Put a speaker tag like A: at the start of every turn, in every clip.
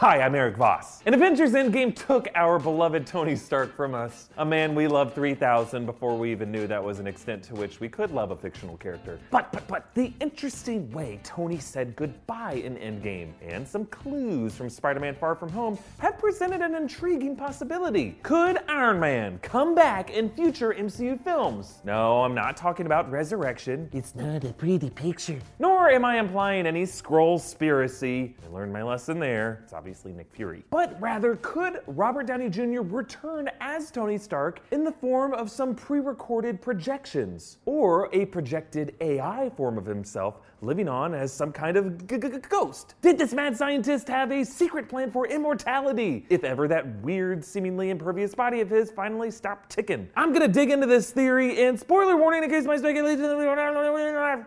A: Hi, I'm Erik Voss. And Avengers Endgame took our beloved Tony Stark from us, a man we loved 3000 before we even knew that was an extent to which we could love a fictional character. But, but, but, the interesting way Tony said goodbye in Endgame and some clues from Spider Man Far From Home have presented an intriguing possibility. Could Iron Man come back in future MCU films? No, I'm not talking about resurrection.
B: It's not a pretty picture.
A: Nor am I implying any Skrullspiracy. I learned my lesson there. It's obviously Nick Fury. But rather, could Robert Downey Jr. return as Tony Stark in the form of some pre recorded projections or a projected AI form of himself living on as some kind of g- g- ghost? Did this mad scientist have a secret plan for immortality if ever that weird, seemingly impervious body of his finally stopped ticking? I'm gonna dig into this theory and spoiler warning in case my speculation.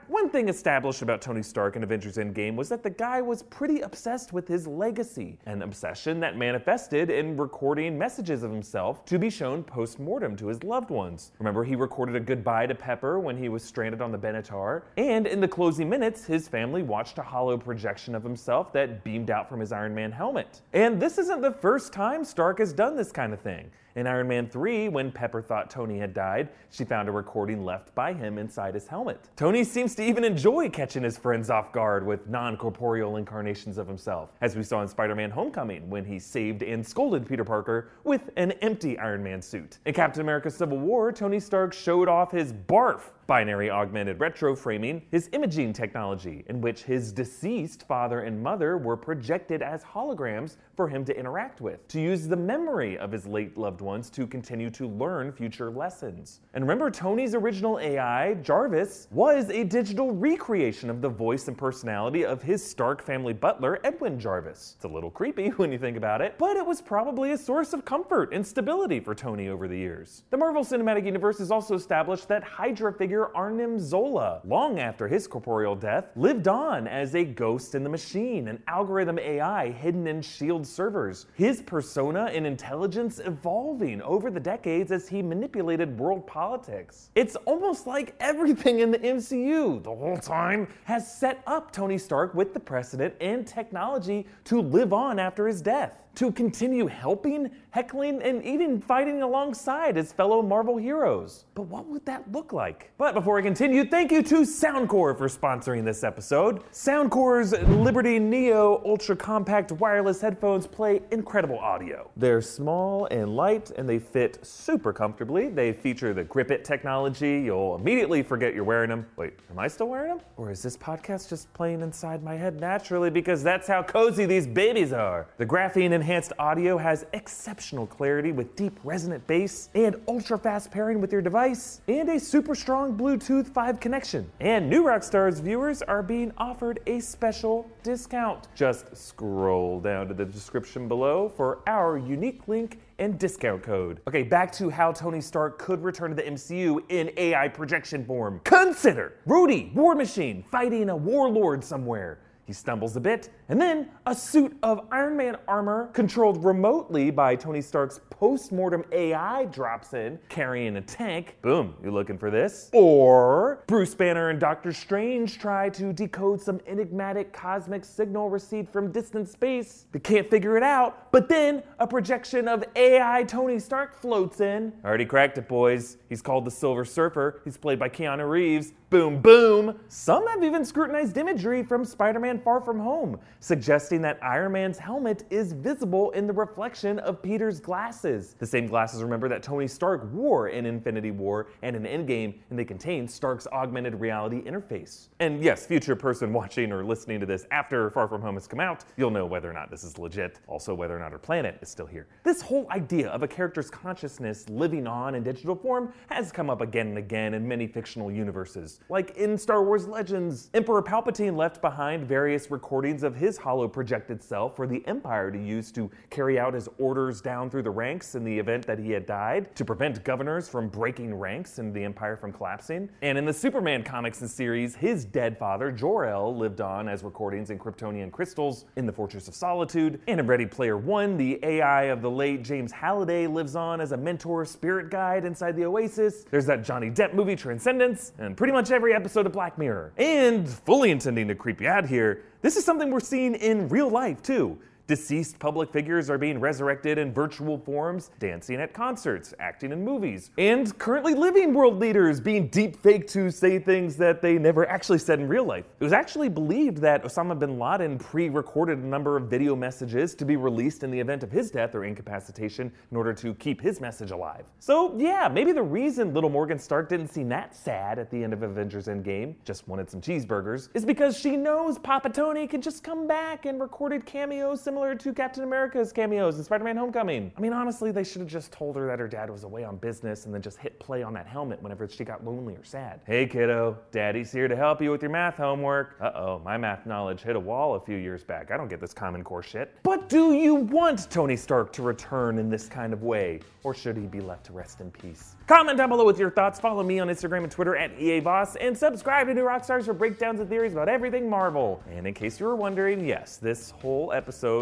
A: One thing established about Tony Stark in Avengers Endgame was that the guy was pretty obsessed with his legacy, an obsession that manifested in recording messages of himself to be shown post mortem to his loved ones. Remember, he recorded a goodbye to Pepper when he was stranded on the Benatar, and in the closing minutes, his family watched a holo projection of himself that beamed out from his Iron Man helmet. And this isn't the first time Stark has done this kind of thing. In Iron Man 3, when Pepper thought Tony had died, she found a recording left by him inside his helmet. Tony seems to even enjoy catching his friends off guard with non corporeal incarnations of himself, as we saw in Spider Man Homecoming when he saved and scolded Peter Parker with an empty Iron Man suit. In Captain America Civil War, Tony Stark showed off his barf binary augmented retro framing, his imaging technology, in which his deceased father and mother were projected as holograms for him to interact with, to use the memory of his late loved ones to continue to learn future lessons. And remember, Tony's original AI, Jarvis, was a digital recreation of the voice and personality of his Stark family butler, Edwin Jarvis. It's a little creepy when you think about it, but it was probably a source of comfort and stability for Tony over the years. The Marvel Cinematic Universe has also established that Hydra figure Arnim Zola, long after his corporeal death, lived on as a ghost in the machine, an algorithm AI hidden in S.H.I.E.L.D. servers. His persona and intelligence evolving over the decades as he manipulated world politics. It's almost like everything in the MCU the whole time has set up Tony Stark with the precedent and technology to live on after his death to continue helping, heckling, and even fighting alongside his fellow Marvel heroes. But what would that look like? But before I continue, thank you to Soundcore for sponsoring this episode. Soundcore's Liberty Neo ultra compact wireless headphones play incredible audio. They're small and light and they fit super comfortably. They feature the GripFit technology. You'll immediately forget you're wearing them. Wait, am I still wearing them? Or is this podcast just playing inside my head naturally because that's how cozy these babies are? The graphene enhanced audio has exceptional clarity with deep resonant bass and ultra fast pairing with your device and a super strong Bluetooth 5 connection. And new Rockstars viewers are being offered a special discount. Just scroll down to the description below for our unique link and discount code. Okay, back to how Tony Stark could return to the MCU in AI projection form. Consider Rhodey, War Machine, fighting a warlord somewhere. He stumbles a bit, and then a suit of Iron Man armor controlled remotely by Tony Stark's post mortem AI drops in, carrying a tank. Boom, you looking for this? Or Bruce Banner and Doctor Strange try to decode some enigmatic cosmic signal received from distant space. They can't figure it out, but then a projection of AI Tony Stark floats in. Already cracked it, boys. He's called the Silver Surfer. He's played by Keanu Reeves. Boom, boom. Some have even scrutinized imagery from Spider Man Far From Home, suggesting that Iron Man's helmet is visible in the reflection of Peter's glasses. The same glasses, remember, that Tony Stark wore in Infinity War and in Endgame, and they contain Stark's augmented reality interface. And yes, future person watching or listening to this after Far From Home has come out, you'll know whether or not this is legit, also whether or not our planet is still here. This whole idea of a character's consciousness living on in digital form has come up again and again in many fictional universes. Like in Star Wars Legends, Emperor Palpatine left behind various recordings of his holo projected self for the Empire to use to carry out his orders down through the ranks in the event that he had died, to prevent governors from breaking ranks and the Empire from collapsing. And in the Superman comics and series, his dead father, Jor-El, lived on as recordings in Kryptonian crystals in the Fortress of Solitude. And in Ready Player One, the AI of the late James Halliday lives on as a mentor spirit guide inside the Oasis. There's that Johnny Depp movie, Transcendence, and pretty much every episode of Black Mirror. And fully intending to creep you out here, this is something we're seeing in real life too. Deceased public figures are being resurrected in virtual forms, dancing at concerts, acting in movies, and currently living world leaders being deepfaked to say things that they never actually said in real life. It was actually believed that Osama bin Laden pre recorded a number of video messages to be released in the event of his death or incapacitation in order to keep his message alive. So, yeah, maybe the reason little Morgan Stark didn't seem that sad at the end of Avengers Endgame, just wanted some cheeseburgers, is because she knows Papa Tony can just come back and recorded cameos similar to Captain America's cameos in Spider Man Homecoming. I mean, honestly, they should have just told her that her dad was away on business and then just hit play on that helmet whenever she got lonely or sad. Hey, kiddo, daddy's here to help you with your math homework. Uh oh, my math knowledge hit a wall a few years back. I don't get this Common Core shit. But do you want Tony Stark to return in this kind of way? Or should he be left to rest in peace? Comment down below with your thoughts. Follow me on Instagram and Twitter at EAVoss and subscribe to New Rockstars for breakdowns and theories about everything Marvel. And in case you were wondering, yes, this whole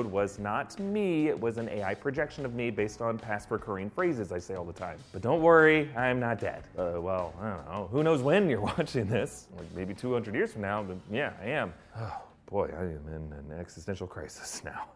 A: was not me. It was an AI projection of me based on past recurring phrases I say all the time. But don't worry, I'm not dead. Uh, well, I don't know. Who knows when you're watching this? Like maybe 200 years from now, but yeah, I am. Oh boy, I am in an existential crisis now.